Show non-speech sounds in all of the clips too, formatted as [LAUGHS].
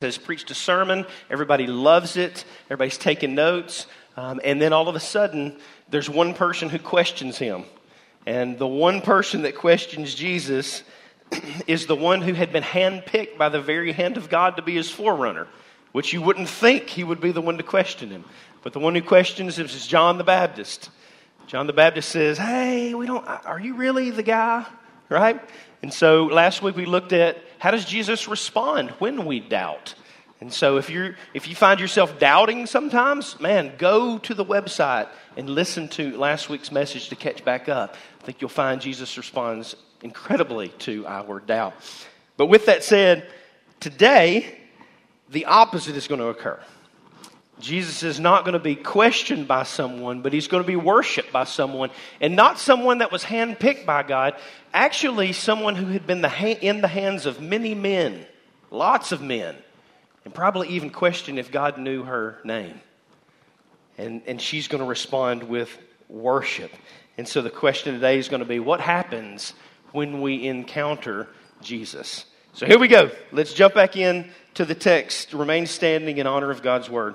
has preached a sermon. Everybody loves it. Everybody's taking notes. Um, and then all of a sudden, there's one person who questions him. And the one person that questions Jesus [CLEARS THROAT] is the one who had been handpicked by the very hand of God to be his forerunner, which you wouldn't think he would be the one to question him. But the one who questions him is John the Baptist. John the Baptist says, Hey, we don't, are you really the guy? Right? And so last week we looked at how does Jesus respond when we doubt? And so if you if you find yourself doubting sometimes, man, go to the website and listen to last week's message to catch back up. I think you'll find Jesus responds incredibly to our doubt. But with that said, today the opposite is going to occur. Jesus is not going to be questioned by someone, but he's going to be worshiped by someone. And not someone that was handpicked by God, actually, someone who had been the in the hands of many men, lots of men, and probably even questioned if God knew her name. And, and she's going to respond with worship. And so the question today is going to be what happens when we encounter Jesus? So here we go. Let's jump back in to the text. Remain standing in honor of God's word.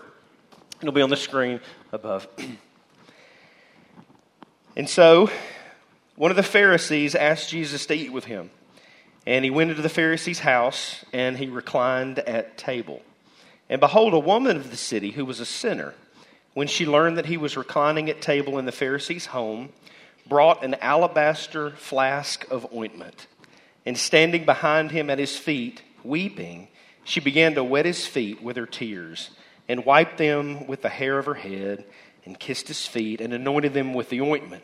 It'll be on the screen above. [CLEARS THROAT] and so, one of the Pharisees asked Jesus to eat with him. And he went into the Pharisee's house, and he reclined at table. And behold, a woman of the city who was a sinner, when she learned that he was reclining at table in the Pharisee's home, brought an alabaster flask of ointment. And standing behind him at his feet, weeping, she began to wet his feet with her tears and wiped them with the hair of her head, and kissed his feet, and anointed them with the ointment.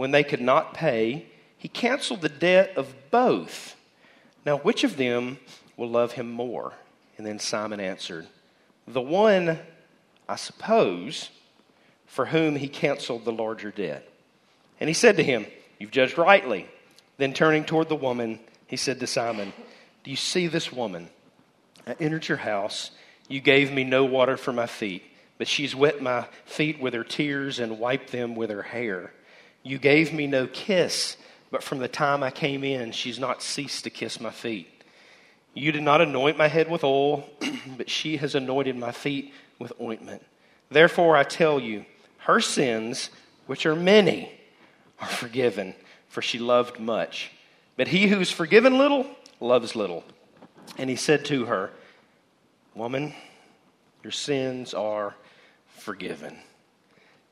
When they could not pay, he canceled the debt of both. Now, which of them will love him more? And then Simon answered, The one, I suppose, for whom he canceled the larger debt. And he said to him, You've judged rightly. Then turning toward the woman, he said to Simon, Do you see this woman? I entered your house. You gave me no water for my feet, but she's wet my feet with her tears and wiped them with her hair. You gave me no kiss, but from the time I came in, she's not ceased to kiss my feet. You did not anoint my head with oil, [CLEARS THROAT] but she has anointed my feet with ointment. Therefore, I tell you, her sins, which are many, are forgiven, for she loved much. But he who's forgiven little loves little. And he said to her, Woman, your sins are forgiven.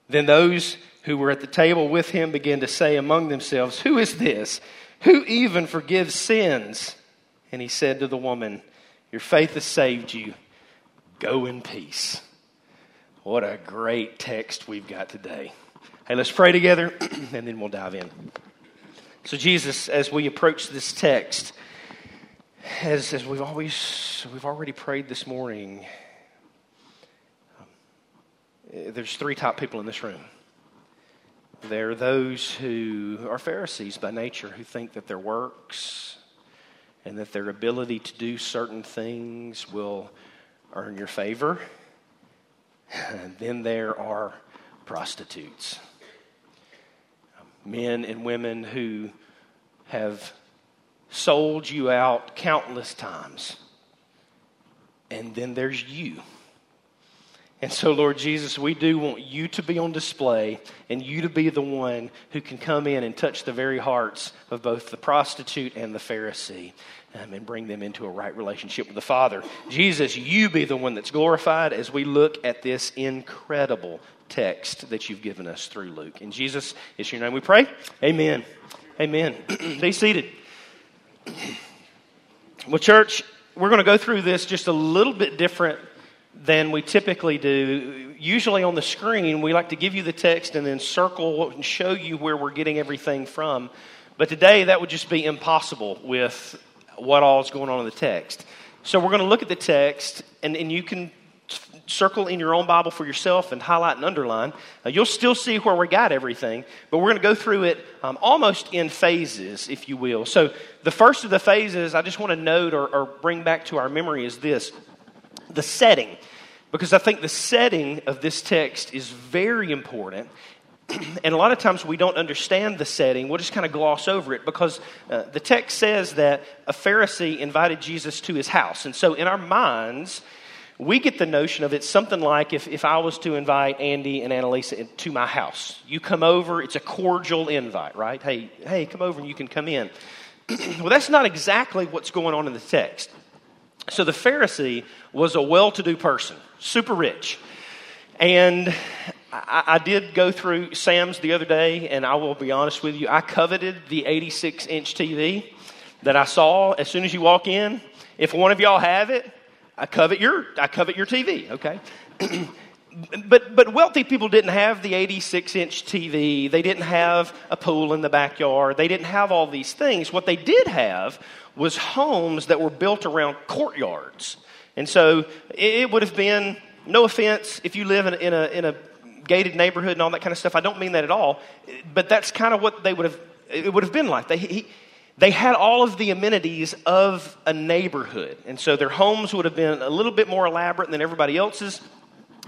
Then those who were at the table with him began to say among themselves, Who is this? Who even forgives sins? And he said to the woman, Your faith has saved you. Go in peace. What a great text we've got today. Hey, let's pray together [CLEARS THROAT] and then we'll dive in. So, Jesus, as we approach this text, as, as we've always we've already prayed this morning there's three top people in this room there are those who are pharisees by nature who think that their works and that their ability to do certain things will earn your favor and [LAUGHS] then there are prostitutes men and women who have sold you out countless times. And then there's you. And so, Lord Jesus, we do want you to be on display and you to be the one who can come in and touch the very hearts of both the prostitute and the Pharisee um, and bring them into a right relationship with the Father. Jesus, you be the one that's glorified as we look at this incredible text that you've given us through Luke. In Jesus, it's your name we pray. Amen. Amen. [CLEARS THROAT] be seated. Well, church, we're going to go through this just a little bit different than we typically do. Usually on the screen, we like to give you the text and then circle and show you where we're getting everything from. But today, that would just be impossible with what all is going on in the text. So we're going to look at the text, and, and you can circle in your own Bible for yourself and highlight and underline, uh, you'll still see where we got everything, but we're going to go through it um, almost in phases, if you will. So, the first of the phases I just want to note or, or bring back to our memory is this the setting. Because I think the setting of this text is very important. [CLEARS THROAT] and a lot of times we don't understand the setting. We'll just kind of gloss over it because uh, the text says that a Pharisee invited Jesus to his house. And so in our minds, we get the notion of it's something like if, if I was to invite Andy and Annalisa to my house. You come over, it's a cordial invite, right? Hey, hey, come over and you can come in. [CLEARS THROAT] well, that's not exactly what's going on in the text. So the Pharisee was a well to do person, super rich. And I, I, did go through Sam's the other day, and I will be honest with you, I coveted the 86 inch TV that I saw as soon as you walk in. If one of y'all have it, I covet your, I covet your TV, okay? [CLEARS THROAT] but, but wealthy people didn't have the 86 inch TV. They didn't have a pool in the backyard. They didn't have all these things. What they did have was homes that were built around courtyards. And so it would have been, no offense, if you live in a, in a, in a gated neighborhood and all that kind of stuff. I don't mean that at all. But that's kind of what they would have, it would have been like. They, he, they had all of the amenities of a neighborhood. And so their homes would have been a little bit more elaborate than everybody else's.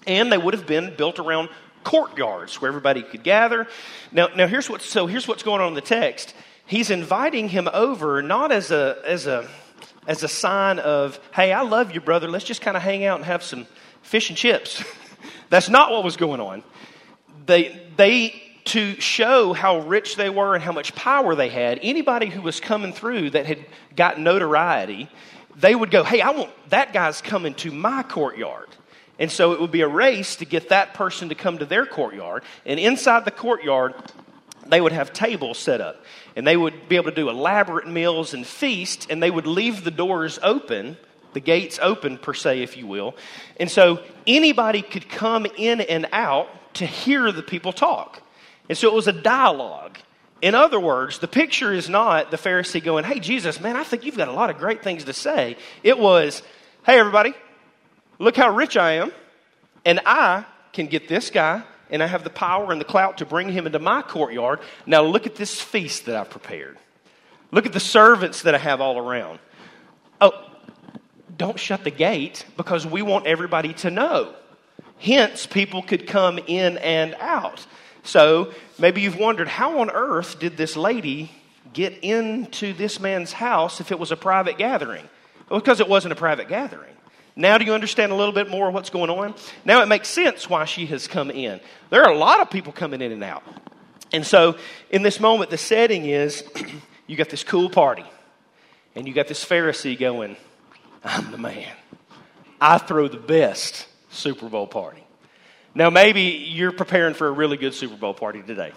And they would have been built around courtyards where everybody could gather. Now, now here's what, so here's what's going on in the text he's inviting him over not as a, as a, as a sign of, hey, I love you, brother. Let's just kind of hang out and have some fish and chips. [LAUGHS] That's not what was going on. They, they, to show how rich they were and how much power they had, anybody who was coming through that had got notoriety, they would go, hey, I want that guy's coming to my courtyard. And so it would be a race to get that person to come to their courtyard. And inside the courtyard, they would have tables set up and they would be able to do elaborate meals and feast and they would leave the doors open the gates open per se if you will. And so anybody could come in and out to hear the people talk. And so it was a dialogue. In other words the picture is not the pharisee going hey jesus man i think you've got a lot of great things to say. It was hey everybody look how rich i am and i can get this guy and I have the power and the clout to bring him into my courtyard. Now look at this feast that I've prepared. Look at the servants that I have all around. Oh, don't shut the gate because we want everybody to know. Hence, people could come in and out. So maybe you've wondered how on earth did this lady get into this man's house if it was a private gathering? Well, because it wasn't a private gathering. Now, do you understand a little bit more what's going on? Now it makes sense why she has come in. There are a lot of people coming in and out. And so, in this moment, the setting is [CLEARS THROAT] you got this cool party, and you got this Pharisee going, I'm the man. I throw the best Super Bowl party. Now, maybe you're preparing for a really good Super Bowl party today,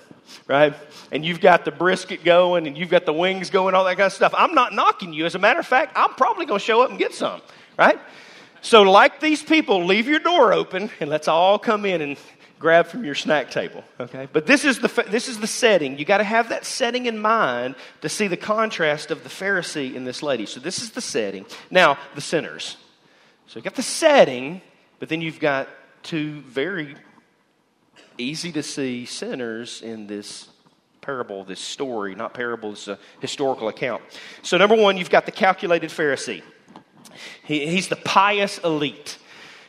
right? And you've got the brisket going and you've got the wings going, all that kind of stuff. I'm not knocking you. As a matter of fact, I'm probably going to show up and get some, right? So, like these people, leave your door open and let's all come in and grab from your snack table. Okay? But this is the, this is the setting. You got to have that setting in mind to see the contrast of the Pharisee and this lady. So, this is the setting. Now, the sinners. So, you got the setting, but then you've got two very easy to see sinners in this parable, this story, not parable, it's a historical account. So, number one, you've got the calculated Pharisee. He, he's the pious elite.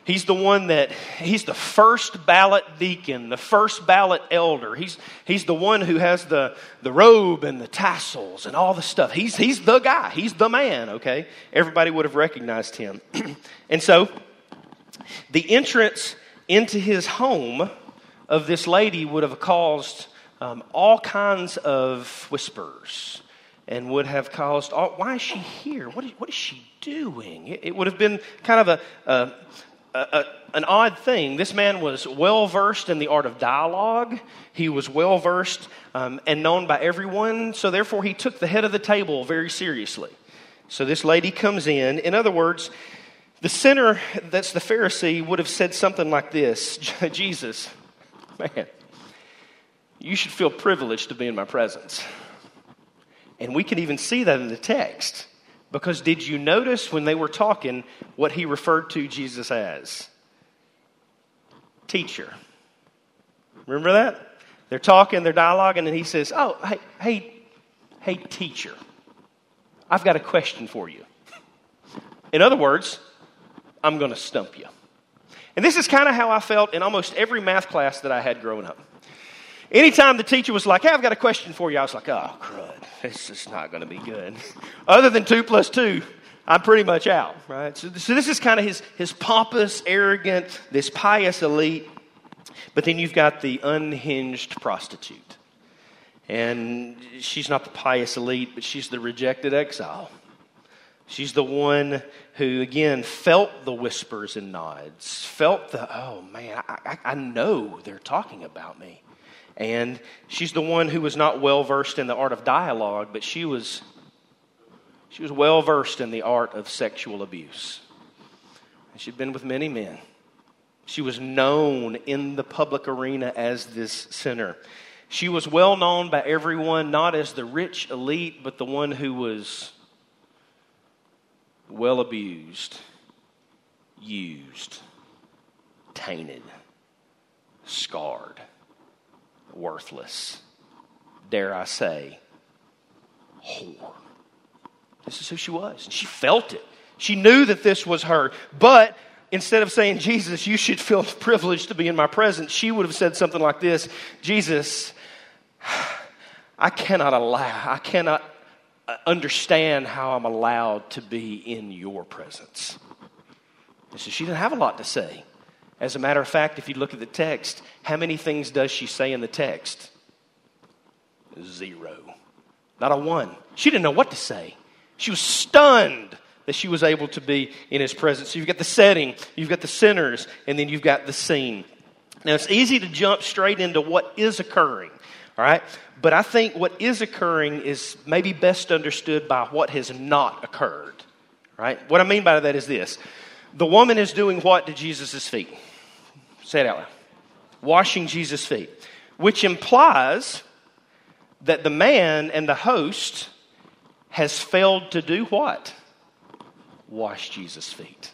He's the one that, he's the first ballot deacon, the first ballot elder. He's, he's the one who has the, the robe and the tassels and all the stuff. He's, he's the guy. He's the man, okay? Everybody would have recognized him. [CLEARS THROAT] and so, the entrance into his home of this lady would have caused um, all kinds of whispers and would have caused, all, why is she here? What is, what is she doing? It, it would have been kind of a, a, a, an odd thing. This man was well versed in the art of dialogue. He was well versed um, and known by everyone, so therefore he took the head of the table very seriously. So this lady comes in. In other words, the sinner that's the Pharisee would have said something like this [LAUGHS] Jesus, man, you should feel privileged to be in my presence. And we can even see that in the text. Because did you notice when they were talking what he referred to Jesus as? teacher. Remember that? They're talking, they're dialoguing, and he says, Oh, hey, hey, hey, teacher, I've got a question for you. In other words, I'm going to stump you. And this is kind of how I felt in almost every math class that I had growing up. Anytime the teacher was like, Hey, I've got a question for you, I was like, Oh, crud, this is not going to be good. Other than two plus two, I'm pretty much out, right? So, so this is kind of his, his pompous, arrogant, this pious elite. But then you've got the unhinged prostitute. And she's not the pious elite, but she's the rejected exile. She's the one who, again, felt the whispers and nods, felt the, oh man, I, I, know they're talking about me. And she's the one who was not well versed in the art of dialogue, but she was, she was well versed in the art of sexual abuse. And she'd been with many men. She was known in the public arena as this sinner. She was well known by everyone, not as the rich elite, but the one who was well abused, used, tainted, scarred, worthless. Dare I say, whore. This is who she was. She felt it. She knew that this was her. But instead of saying, Jesus, you should feel [LAUGHS] privileged to be in my presence, she would have said something like this Jesus, I cannot allow, I cannot uh, understand how I'm allowed to be in your presence. And so she didn't have a lot to say. As a matter of fact, if you look at the text, how many things does she say in the text? Zero. Not a one. She didn't know what to say. She was stunned that she was able to be in his presence. So you've got the setting, you've got the sinners, and then you've got the scene. Now it's easy to jump straight into what is occurring, all right? But I think what is occurring is maybe best understood by what has not occurred, right? What I mean by that is this the woman is doing what to Jesus' feet? Say it out loud. Washing Jesus' feet, which implies that the man and the host has failed to do what? wash Jesus' feet.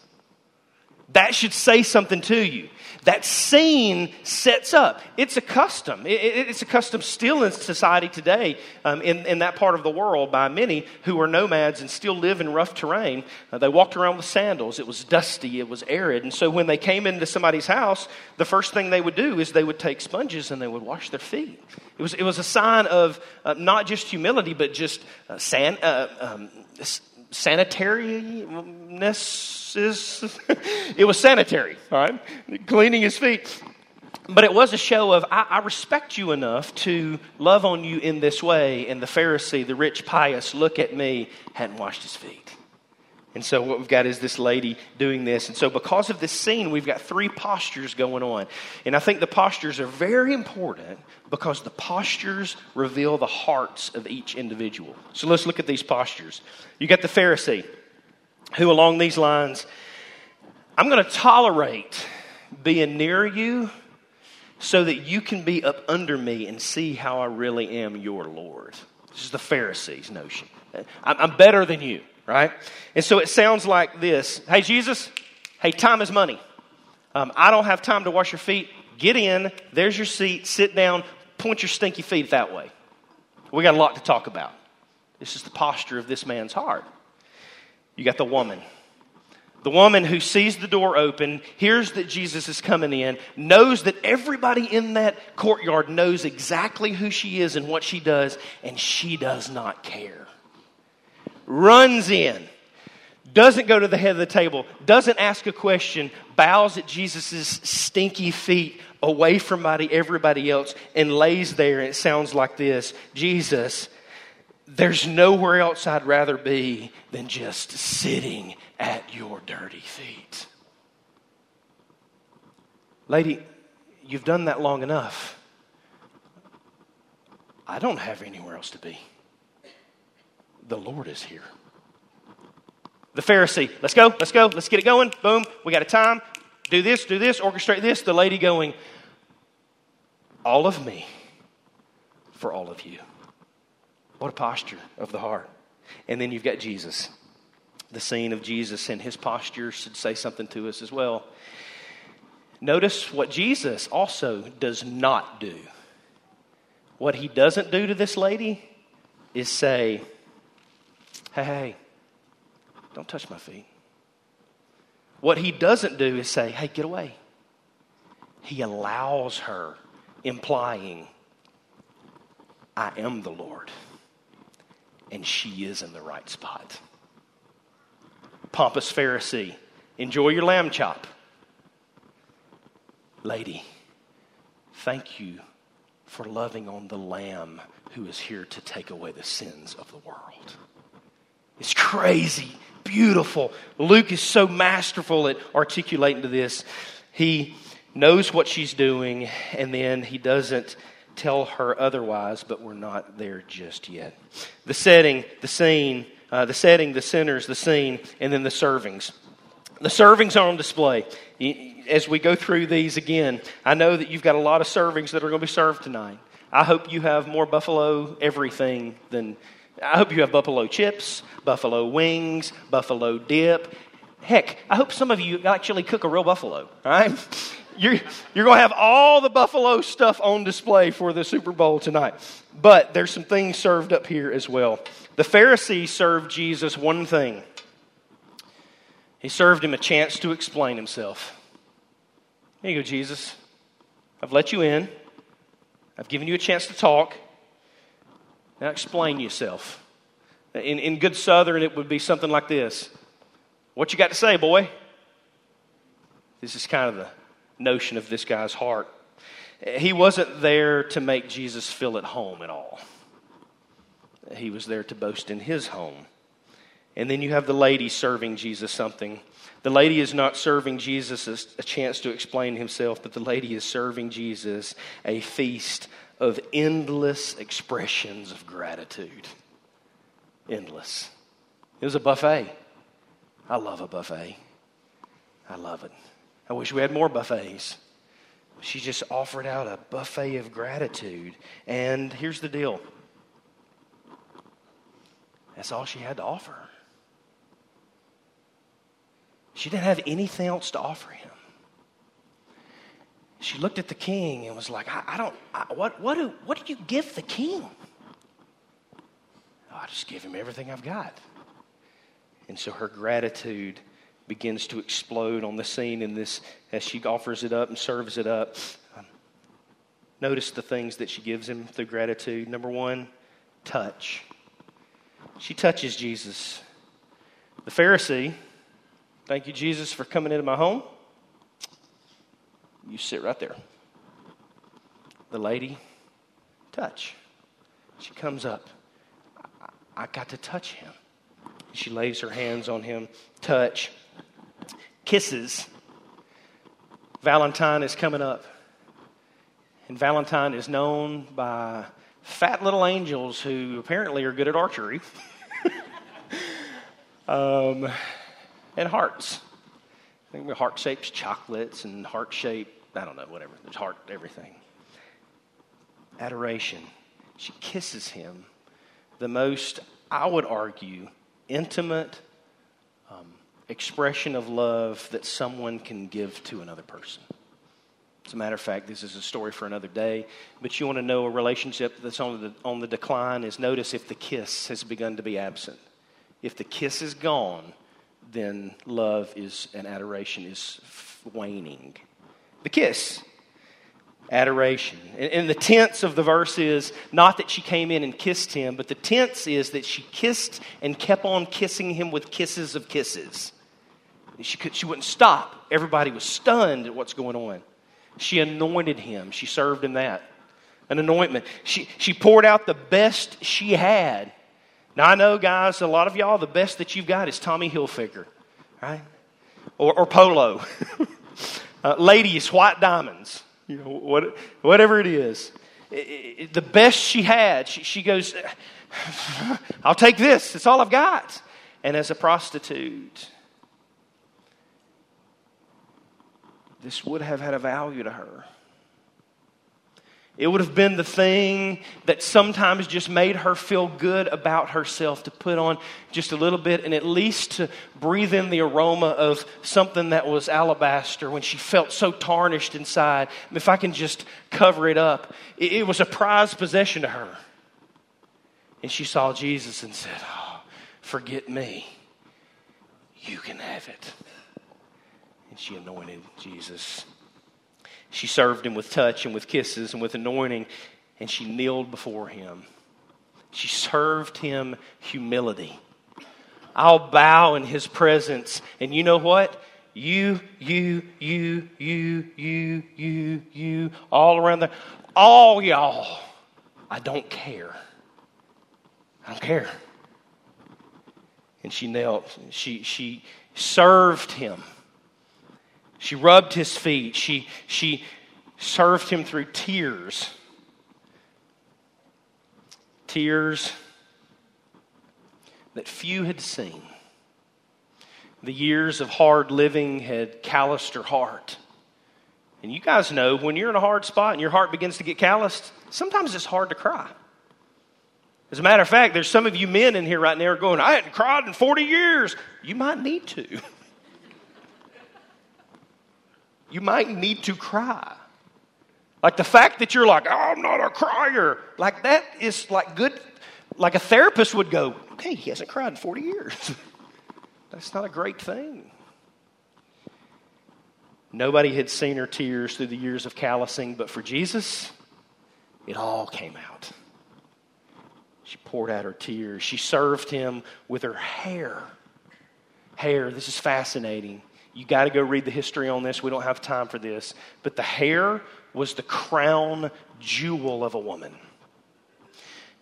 That should say something to you. That scene sets up. It's a custom. It, it, it's a custom still in society today um, in, in that part of the world by many who are nomads and still live in rough terrain. Uh, they walked around with sandals. It was dusty, it was arid. And so when they came into somebody's house, the first thing they would do is they would take sponges and they would wash their feet. It was, it was a sign of uh, not just humility, but just uh, san, uh, um, sanitariness is [LAUGHS] it was sanitary all right? Cleaning his feet. But it was a show of I, I, respect you enough to love on you in this way. And the pharisee the rich pious look at me hadn't washed his feet and so what we've got is this lady doing this. And so because of this scene, we've got three postures going on. And I think the postures are very important because the postures reveal the hearts of each individual. So let's look at these postures. You got the Pharisee, who along these lines, I'm going to tolerate being near you so that you can be up under me and see how I really am your Lord. This is the Pharisee's notion. I'm better than you right? And so it sounds like this Hey, Jesus, hey, time is money. Um, I don't have time to wash your feet. Get in, there's your seat, sit down, point your stinky feet that way. We got a lot to talk about. This is the posture of this man's heart. You got the woman. The woman who sees the door open, hears that Jesus is coming in, knows that everybody in that courtyard knows exactly who she is and what she does, and she does not care runs in, doesn't go to the head of the table, doesn't ask a question, bows at Jesus' stinky feet away from everybody else, and lays there. And it sounds like this Jesus, there's nowhere else I'd rather be than just sitting at your dirty feet. Lady, you've done that long enough. I don't have anywhere else to be the Lord is here. The Pharisee, let's go, let's go, let's get it going. Boom, we got a time. Do this, do this, orchestrate this. The lady going, all of me for all of you. What a posture of the heart. And then you've got Jesus. The scene of Jesus and his posture should say something to us as well. Notice what Jesus also does not do. What he doesn't do to this lady is say, Hey, hey, don't touch my feet. What he doesn't do is say, Hey, get away. He allows her, implying, I am the Lord. And she is in the right spot. Pompous Pharisee, enjoy your lamb chop. Lady, thank you for loving on the Lamb who is here to take away the sins of the world. It's crazy, beautiful. Luke is so masterful at articulating to this. He knows what she's doing, and then he doesn't tell her otherwise, but we're not there just yet. The setting, the scene, uh, the setting, the sinners, the scene, and then the servings. The servings are on display. As we go through these again, I know that you've got a lot of servings that are going to be served tonight. I hope you have more buffalo everything than. I hope you have buffalo chips, buffalo wings, buffalo dip. Heck, I hope some of you actually cook a real buffalo, all right? You're, you're going to have all the buffalo stuff on display for the Super Bowl tonight. But there's some things served up here as well. The Pharisees served Jesus one thing he served him a chance to explain himself. Here you go, Jesus. I've let you in. I've given you a chance to talk. Now explain yourself. In, in good Southern, it would be something like this What you got to say, boy? This is kind of the notion of this guy's heart. He wasn't there to make Jesus feel at home at all, he was there to boast in his home. And then you have the lady serving Jesus something. The lady is not serving Jesus a chance to explain himself, but the lady is serving Jesus a feast of endless expressions of gratitude. Endless. It was a buffet. I love a buffet. I love it. I wish we had more buffets. She just offered out a buffet of gratitude. And here's the deal that's all she had to offer. She didn't have anything else to offer him. She looked at the king and was like, I, I don't, I, what, what, do, what do you give the king? Oh, I just give him everything I've got. And so her gratitude begins to explode on the scene in this as she offers it up and serves it up. Um, notice the things that she gives him through gratitude. Number one, touch. She touches Jesus. The Pharisee Thank you, Jesus, for coming into my home. You sit right there. The lady, touch. She comes up. I, I got to touch him. She lays her hands on him, touch, kisses. Valentine is coming up. And Valentine is known by fat little angels who apparently are good at archery. [LAUGHS] um, and hearts. Think heart shaped chocolates and heart shaped, I don't know, whatever. There's heart, everything. Adoration. She kisses him. The most, I would argue, intimate um, expression of love that someone can give to another person. As a matter of fact, this is a story for another day. But you want to know a relationship that's on the, on the decline is notice if the kiss has begun to be absent. If the kiss is gone, then love is and adoration is waning. The kiss, adoration. And, the tense of the verse is not that she came in and kissed him, but the tense is that she kissed and kept on kissing him with kisses of kisses. She, could, she wouldn't stop. Everybody was stunned at what's going on. She anointed him, she served him that. An anointment. She, she poured out the best she had now, I know, guys, a lot of y'all, the best that you've got is Tommy Hilfiger, right? Or, or Polo. [LAUGHS] uh, ladies, white diamonds, you know, what, whatever it is. It, it, the best she had, she, she goes, [SIGHS] I'll take this. It's all I've got. And as a prostitute, this would have had a value to her. It would have been the thing that sometimes just made her feel good about herself to put on just a little bit and at least to breathe in the aroma of something that was alabaster when she felt so tarnished inside. If I can just cover it up, it, was a prized possession to her. And she saw Jesus and said, Oh, forget me. You can have it. And she anointed Jesus. She served him with touch and with kisses and with anointing, and she kneeled before him. She served him humility. I'll bow in his presence. And you know what? You, you, you, you, you, you, you, all around there. All y'all. I don't care. I don't care. And she knelt. She, she served him. She rubbed his feet. She, she served him through tears. Tears that few had seen. The years of hard living had calloused her heart. And you guys know when you're in a hard spot and your heart begins to get calloused, sometimes it's hard to cry. As a matter of fact, there's some of you men in here right now going, I hadn't cried in 40 years. You might need to. [LAUGHS] you might need to cry. Like the fact that you're like, oh, I'm not a crier, like that is like good, like a therapist would go, okay, he hasn't cried in 40 years. [LAUGHS] That's not a great thing. Nobody had seen her tears through the years of callousing, but for Jesus, it all came out. She poured out her tears. She served him with her hair. Hair, this is fascinating. You got to go read the history on this. We don't have time for this. But the hair was the crown jewel of a woman.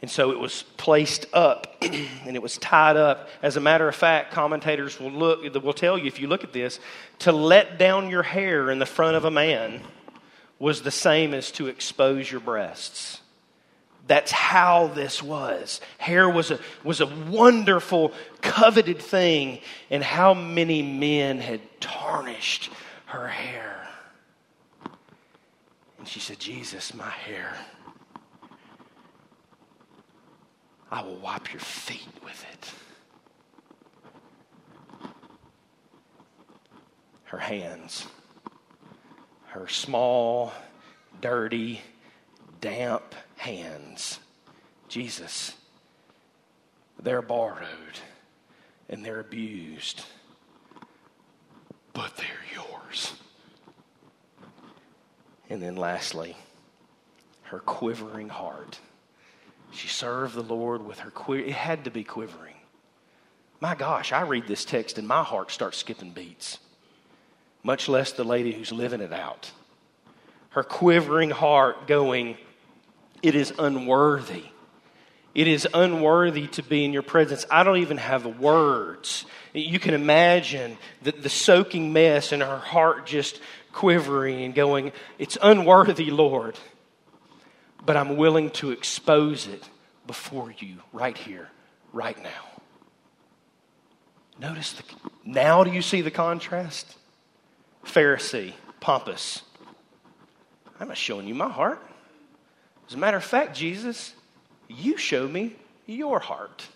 And so it was placed up [CLEARS THROAT] and it was tied up. As a matter of fact, commentators will look will tell you if you look at this, to let down your hair in the front of a man was the same as to expose your breasts. That's how this was. Hair was a, was a wonderful, coveted thing, and how many men had tarnished her hair. And she said, Jesus, my hair, I will wipe your feet with it. Her hands, her small, dirty, damp hands. Jesus, they're borrowed and they're abused, but they're yours. And then lastly, her quivering heart. She served the Lord with her quiver. It had to be quivering. My gosh, I read this text and my heart starts skipping beats, much less the lady who's living it out. Her quivering heart going, it is unworthy. It is unworthy to be in your presence. I don't even have words. You can imagine the, the soaking mess and her heart just quivering and going, It's unworthy, Lord, but I'm willing to expose it before you right here, right now. Notice the, now do you see the contrast? Pharisee, pompous. I'm not showing you my heart. As a matter of fact, Jesus, you show me your heart.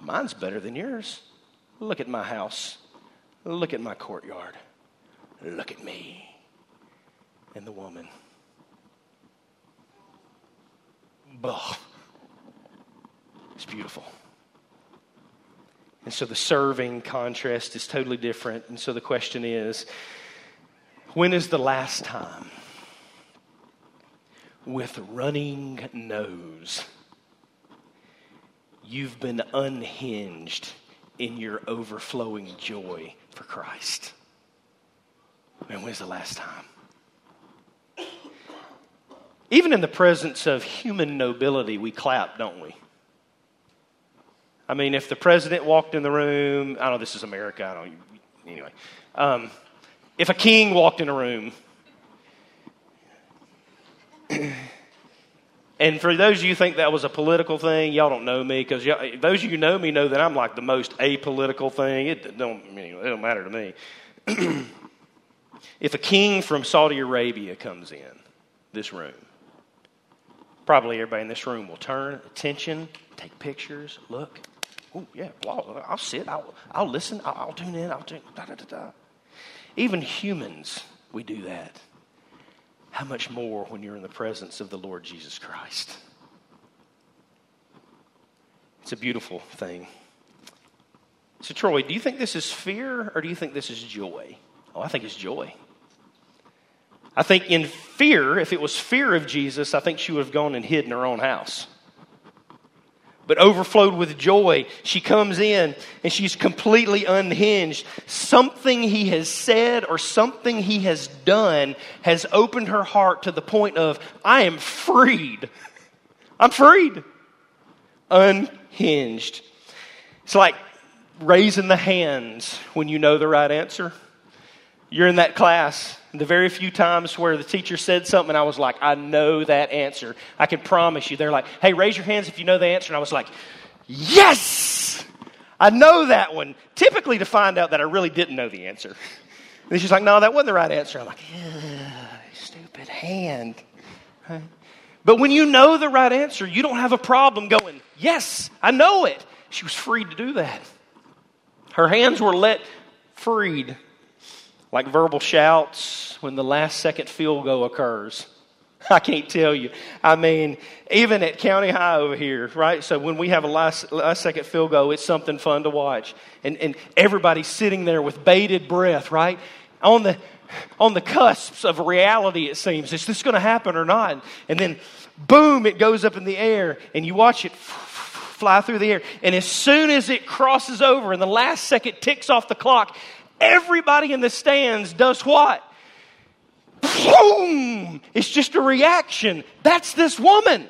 Mine's better than yours. Look at my house. Look at my courtyard. Look at me. And the woman. Bah. It's beautiful. And so the serving contrast is totally different. And so the question is when is the last time with running nose. You've been unhinged in your overflowing joy for Christ. Man, when's the last time? Even in the presence of human nobility, we clap, don't we? I mean, if the president walked in the room, I know this is America, I don't, anyway. Um, if a king walked in a room, [CLEARS THROAT] and for those of you think that was a political thing, y'all don't know me because those of you know me know that I'm like the most apolitical thing. It don't, it don't matter to me. [CLEARS THROAT] if a king from Saudi Arabia comes in this room, Probably everybody in this room will turn attention, take pictures, look. Oh, yeah, well, I'll sit, I'll, I'll listen, I'll, I'll tune in, I'll tune, da, da, da, da. Even humans, we do that. How much more when you're in the presence of the Lord Jesus Christ? It's a beautiful thing. So, Troy, do you think this is fear or do you think this is joy? Oh, I think it's joy. I think in fear, if it was fear of Jesus, I think she would have gone and hid in her own house. But overflowed with joy, she comes in and she's completely unhinged. Something he has said or something he has done has opened her heart to the point of, I am freed. I'm freed. Unhinged. It's like raising the hands when you know the right answer. You're in that class the very few times where the teacher said something, I was like, I know that answer. I can promise you. They're like, hey, raise your hands if you know the answer. And I was like, yes, I know that one. Typically to find out that I really didn't know the answer. And she's like, no, that wasn't the right answer. I'm like, stupid hand. But when you know the right answer, you don't have a problem going, yes, I know it. She was free to do that. Her hands were let freed like verbal shouts when the last second field goal occurs. [LAUGHS] I can't tell you. I mean, even at County High over here, right? So when we have a last, last second field goal, it's something fun to watch. And, and everybody's sitting there with bated breath, right? On the, on the cusps of reality, it seems. Is this going to happen or not? And then, boom, it goes up in the air, and you watch it fly through the air. And as soon as it crosses over and the last second ticks off the clock, Everybody in the stands does what? Boom! It's just a reaction. That's this woman.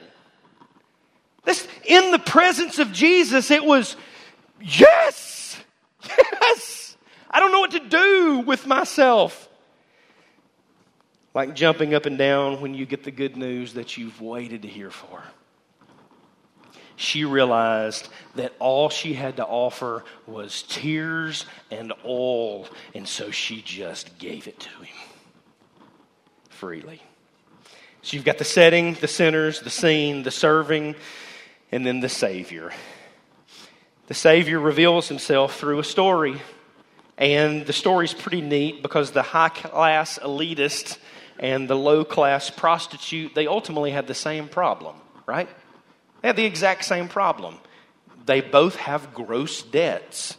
This, in the presence of Jesus, it was, yes, [LAUGHS] yes. I don't know what to do with myself. Like jumping up and down when you get the good news that you've waited to hear for she realized that all she had to offer was tears and oil, and so she just gave it to him freely. So you've got the setting, the sinners, the scene, the serving, and then the Savior. The Savior reveals himself through a story. And the story's pretty neat because the high class elitist and the low class prostitute, they ultimately had the same problem, right? They have the exact same problem. They both have gross debts.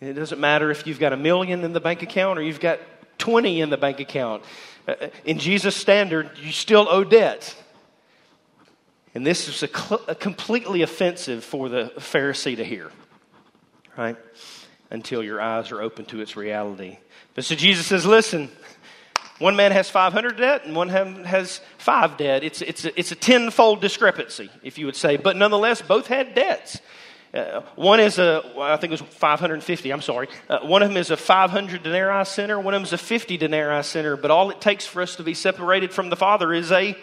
It doesn't matter if you've got a million in the bank account or you've got 20 in the bank account. Uh, uh, in Jesus' standard, you still owe debt. And this is a, cl- a completely offensive for the Pharisee to hear, right? Until your eyes are open to its reality. But so Jesus says, listen, one man has 500 debt and one has five debt. It's, it's, a, it's a tenfold discrepancy, if you would say. But nonetheless, both had debts. Uh, one is a, I think it was 550, I'm sorry. Uh, one of them is a 500 denarii sinner, one of them is a 50 denarii sinner. But all it takes for us to be separated from the Father is a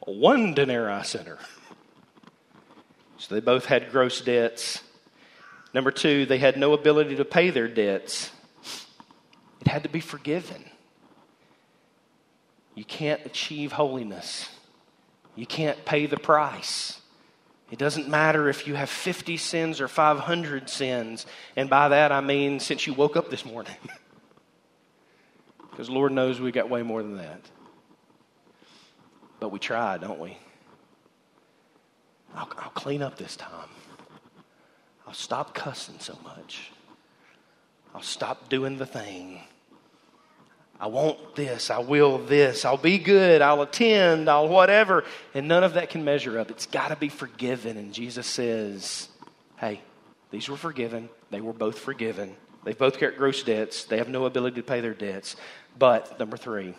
one denarii sinner. So they both had gross debts. Number two, they had no ability to pay their debts, it had to be forgiven. You can't achieve holiness. You can't pay the price. It doesn't matter if you have 50 sins or 500 sins. And by that, I mean since you woke up this morning. [LAUGHS] because Lord knows we got way more than that. But we try, don't we? I'll, I'll clean up this time. I'll stop cussing so much. I'll stop doing the thing. I want this, I will this, I'll be good, I'll attend, I'll whatever. And none of that can measure up. It's got to be forgiven. And Jesus says, hey, these were forgiven. They were both forgiven. They've both got gross debts. They have no ability to pay their debts. But, number three,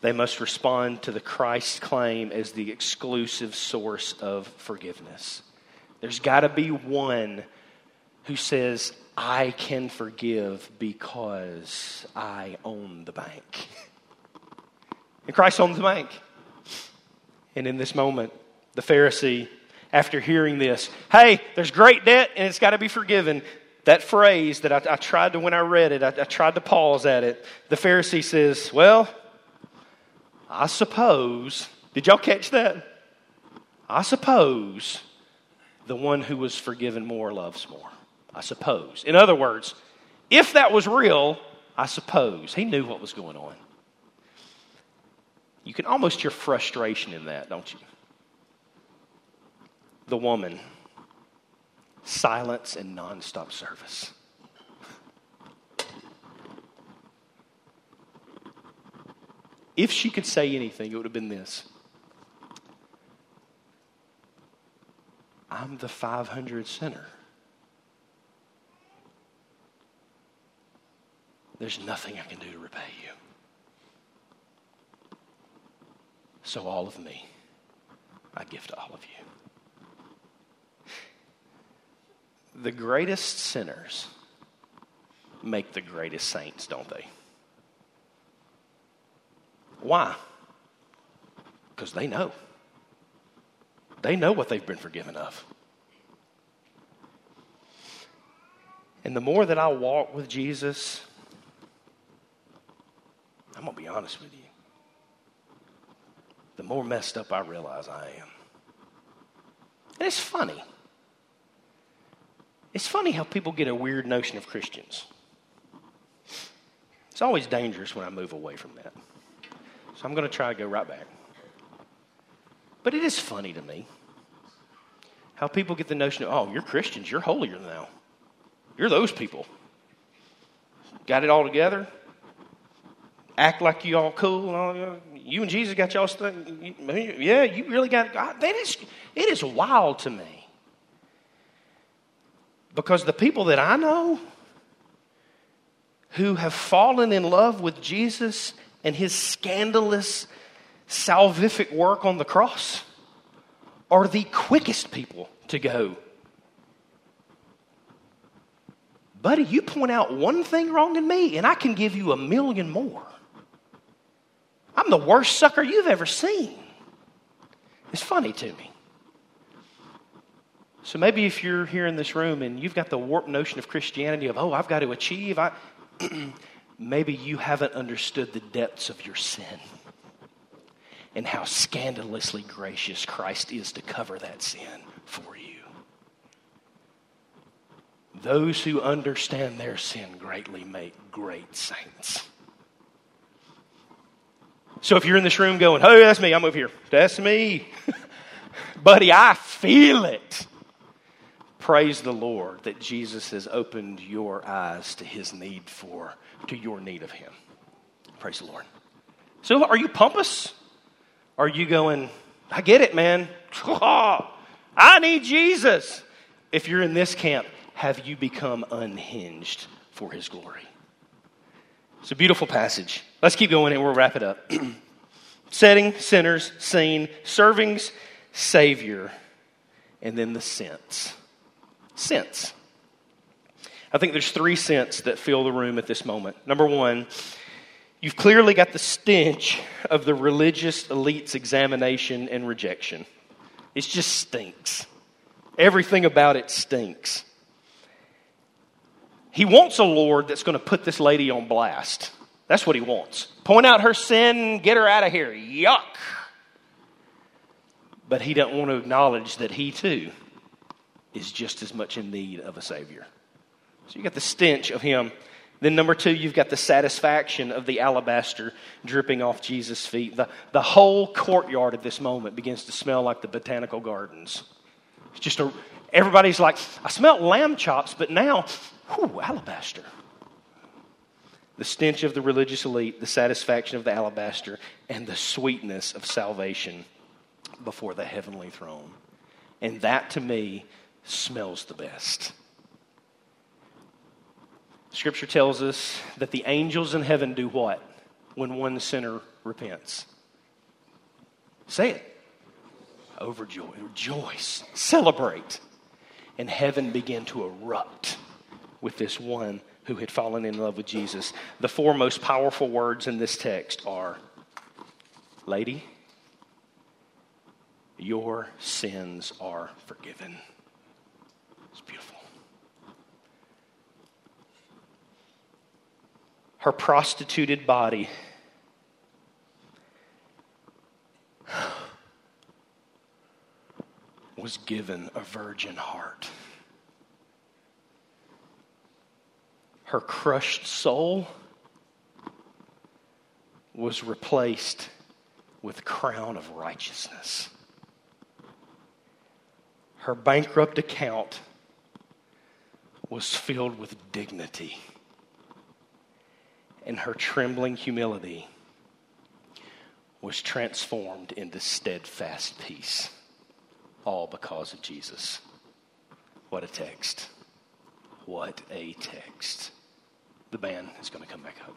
they must respond to the Christ claim as the exclusive source of forgiveness. There's got to be one who says, I can forgive because I own the bank. And Christ owns the bank. And in this moment, the Pharisee, after hearing this, hey, there's great debt and it's got to be forgiven. That phrase that I, I, tried to, when I read it, I, I tried to pause at it. The Pharisee says, Well, I suppose. Did y'all catch that? I suppose the one who was forgiven more loves more. I suppose. In other words, if that was real, I suppose he knew what was going on. You can almost hear frustration in that, don't you? The woman, silence and nonstop service. If she could say anything, it would have been this I'm the 500 sinner. There's nothing I can do to repay you. So, all of me, I give to all of you. The greatest sinners make the greatest saints, don't they? Why? Because they know. They know what they've been forgiven of. And the more that I walk with Jesus, I'm going to be honest with you, the more messed up I realize I am. And it's funny. It's funny how people get a weird notion of Christians. It's always dangerous when I move away from that. So I'm going to try to go right back. But it is funny to me how people get the notion of, oh, you're Christians, you're holier now. You're those people. Got it all together? Act like you all cool. You and Jesus got y'all stuff. Yeah, you really got God. That is, it is wild to me. Because the people that I know who have fallen in love with Jesus and his scandalous salvific work on the cross are the quickest people to go. Buddy, you point out one thing wrong in me, and I can give you a million more. I'm the worst sucker you've ever seen. It's funny to me. So maybe if you're here in this room and you've got the warped notion of Christianity of, oh, I've got to achieve, I, [CLEARS THROAT] maybe you haven't understood the depths of your sin and how scandalously gracious Christ is to cover that sin for you. Those who understand their sin greatly make great saints. So if you're in this room going, hey, that's me, I'm over here. That's me. [LAUGHS] Buddy, I feel it. Praise the Lord that Jesus has opened your eyes to his need for, to your need of him. Praise the Lord. So are you pompous? Are you going, I get it, man. [LAUGHS] I need Jesus. If you're in this camp, have you become unhinged for his glory? It's a beautiful passage. Let's keep going and we'll wrap it up. [CLEARS THROAT] Setting, sinners, scene, servings, Savior, and then the sense. Sense. I think there's three scents that fill the room at this moment. Number one, you've clearly got the stench of the religious elite's examination and rejection. It just stinks. Everything about it stinks. He wants a Lord that's going to put this lady on blast. That's what he wants. Point out her sin, get her out of here. Yuck. But he doesn't want to acknowledge that he too is just as much in need of a Savior. So you got the stench of him. Then, number two, you've got the satisfaction of the alabaster dripping off Jesus' feet. The, the whole courtyard at this moment begins to smell like the botanical gardens. It's just a, everybody's like, I smelled lamb chops, but now, whew, alabaster. The stench of the religious elite, the satisfaction of the alabaster, and the sweetness of salvation before the heavenly throne. And that to me smells the best. Scripture tells us that the angels in heaven do what when one sinner repents? Say it. Overjoy, rejoice, celebrate. And heaven began to erupt with this one who had fallen in love with Jesus. The four most powerful words in this text are Lady, your sins are forgiven. It's beautiful. Her prostituted body. was given a virgin heart. Her crushed soul was replaced with crown of righteousness. Her bankrupt account was filled with dignity. And her trembling humility was transformed into steadfast peace, all because of Jesus. What a text. What a text. The band is going to come back up.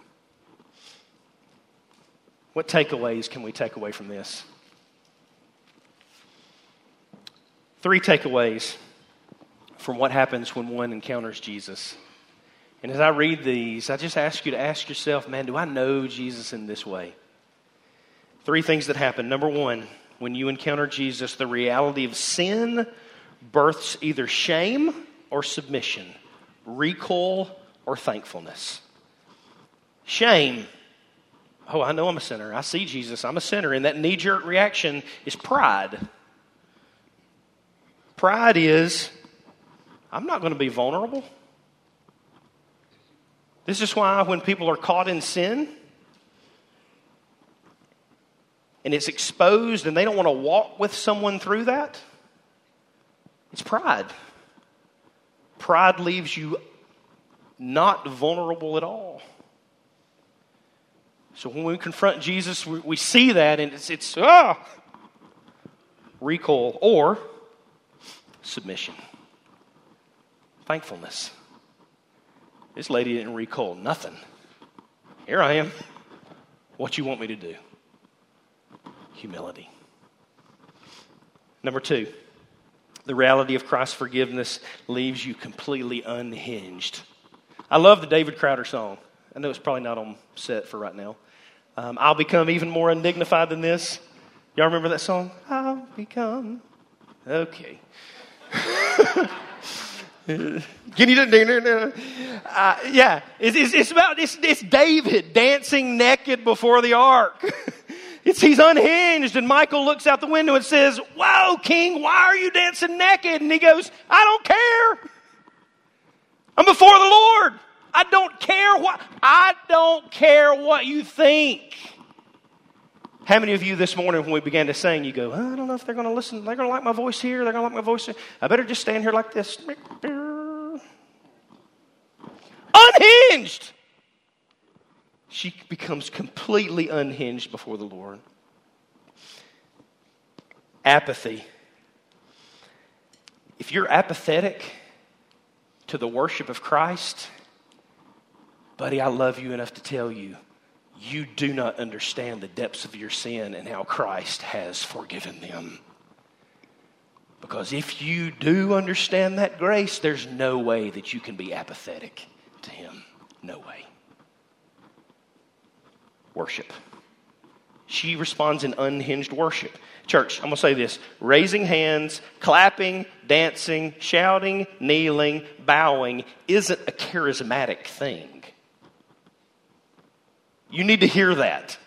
What takeaways can we take away from this? Three takeaways from what happens when one encounters Jesus. And as I read these, I just ask you to ask yourself, man, do I know Jesus in this way? Three things that happen. Number one, when you encounter Jesus, the reality of sin births either shame or submission, recoil or thankfulness. Shame. Oh, I know I'm a sinner. I see Jesus. I'm a sinner. And that knee jerk reaction is pride. Pride is, I'm not going to be vulnerable. This is why when people are caught in sin, and it's exposed and they don't want to walk with someone through that, it's pride. Pride leaves you not vulnerable at all. So when we confront Jesus, we, we see that and it's, it's ah, recoil or submission, thankfulness. This lady didn't recoil nothing. Here I am. What you want me to do? humility. Number two, the reality of Christ's forgiveness leaves you completely unhinged. I love the David Crowder song. I know it's probably not on set for right now. Um, I'll become even more undignified than this. Y'all remember that song? I'll become. Okay. [LAUGHS] Uh, Yeah, it's, it's, it's about it's, it's David dancing naked before the ark. [LAUGHS] It's, he's unhinged, and Michal looks out the window and says, Whoa, King, why are you dancing naked? And he goes, I don't care. I'm before the Lord. I don't care what I don't care what you think. How many of you this morning, when we began to sing, you go, I don't know if they're going to listen. They're going to like my voice here. They're going to like my voice here. I better just stand here like this. Unhinged she becomes completely unhinged before the Lord. Apathy. If you're apathetic to the worship of Christ, buddy, I love you enough to tell you, you do not understand the depths of your sin and how Christ has forgiven them. Because if you do understand that grace, there's no way that you can be apathetic to Him. No way worship. She responds in unhinged worship. Church, I'm going to say this raising hands, clapping, dancing, shouting, kneeling, bowing isn't a charismatic thing. You need to hear that.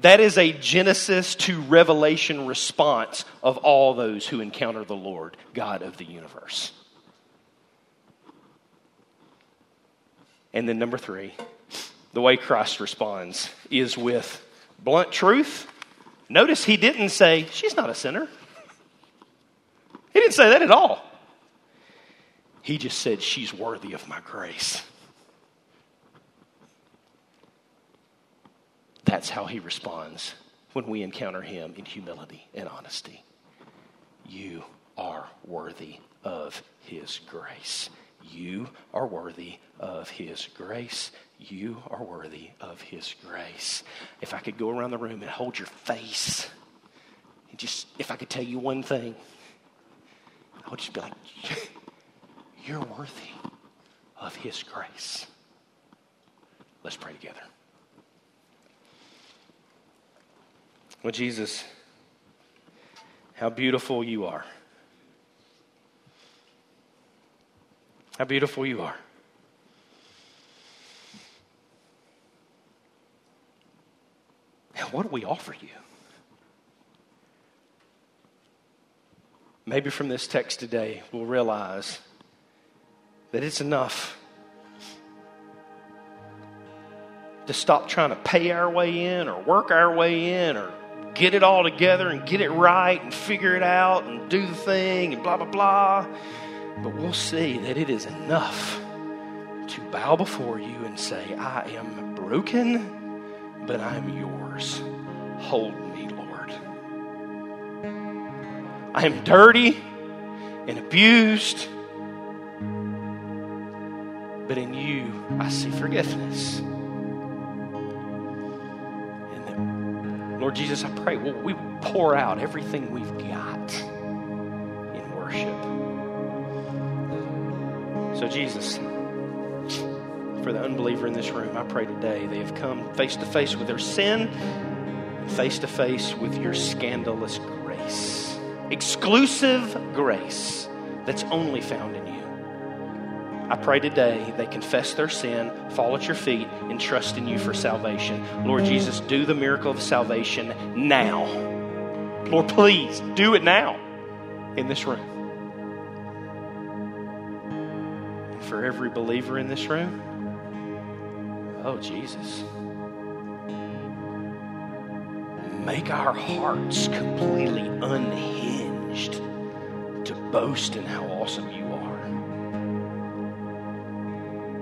That is a Genesis to Revelation response of all those who encounter the Lord, God of the universe. And then, number three, the way Christ responds is with blunt truth. Notice he didn't say, She's not a sinner. He didn't say that at all. He just said, She's worthy of my grace. That's how he responds when we encounter him in humility and honesty. You are worthy of his grace. You are worthy of his grace. You are worthy of His grace. If I could go around the room and hold your face, and just if I could tell you one thing, I would just be like, [LAUGHS] You're worthy of His grace. Let's pray together. Well, Jesus, how beautiful you are. How beautiful you are. What do we offer you? maybe from this text today, we'll realize that it's enough to stop trying to pay our way in or work our way in or get it all together and get it right and figure it out and do the thing and blah, blah, blah. But we'll see that it is enough to bow before you and say, I am broken, but I'm yours. Hold me, Lord. I am dirty and abused, but in you I see forgiveness. Lord Jesus, I pray we we pour out everything we've got in worship. So, Jesus, for the unbeliever in this room, I pray today they have come face to face with their sin, face to face with your scandalous grace, exclusive grace that's only found in you. I pray today they confess their sin, fall at your feet, and trust in you for salvation. Lord Jesus, do the miracle of salvation now. Lord, please do it now in this room. For every believer in this room, oh, Jesus, make our hearts completely unhinged to boast in how awesome you are.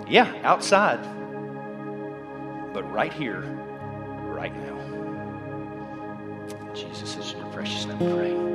Yeah, outside. But right here, right now. Jesus is your precious name, pray.